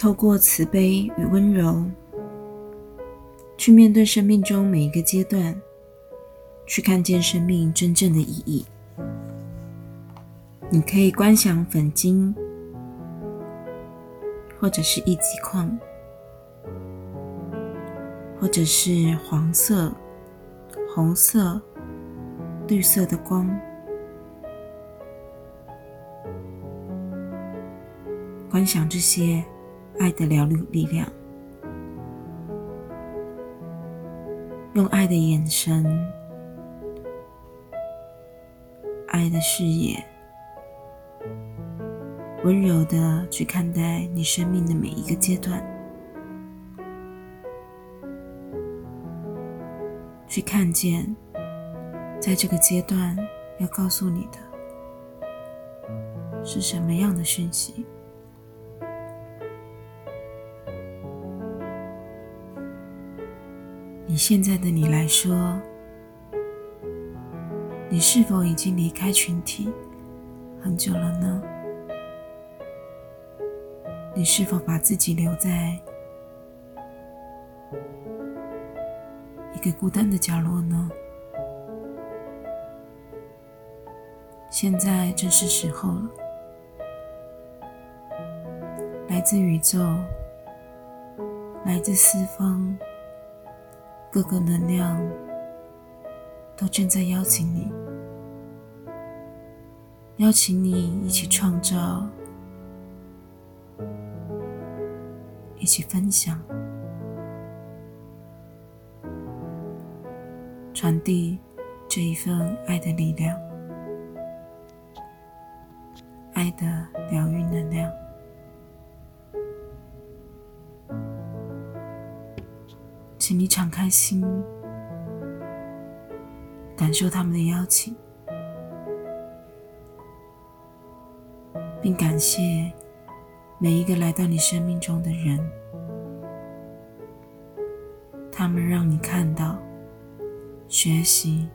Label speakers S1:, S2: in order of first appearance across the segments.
S1: 透过慈悲与温柔，去面对生命中每一个阶段，去看见生命真正的意义。你可以观想粉晶，或者是一级矿，或者是黄色、红色、绿色的光。观想这些爱的疗愈力量，用爱的眼神、爱的视野，温柔的去看待你生命的每一个阶段，去看见在这个阶段要告诉你的是什么样的讯息。以现在的你来说，你是否已经离开群体很久了呢？你是否把自己留在一个孤单的角落呢？现在正是时候了，来自宇宙，来自四方。各个能量都正在邀请你，邀请你一起创造，一起分享，传递这一份爱的力量，爱的疗愈能量。请你敞开心，感受他们的邀请，并感谢每一个来到你生命中的人。他们让你看到、学习，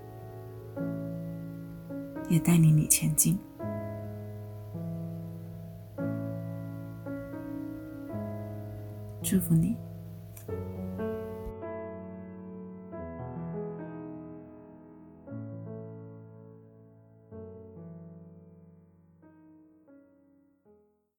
S1: 也带领你前进。祝福你。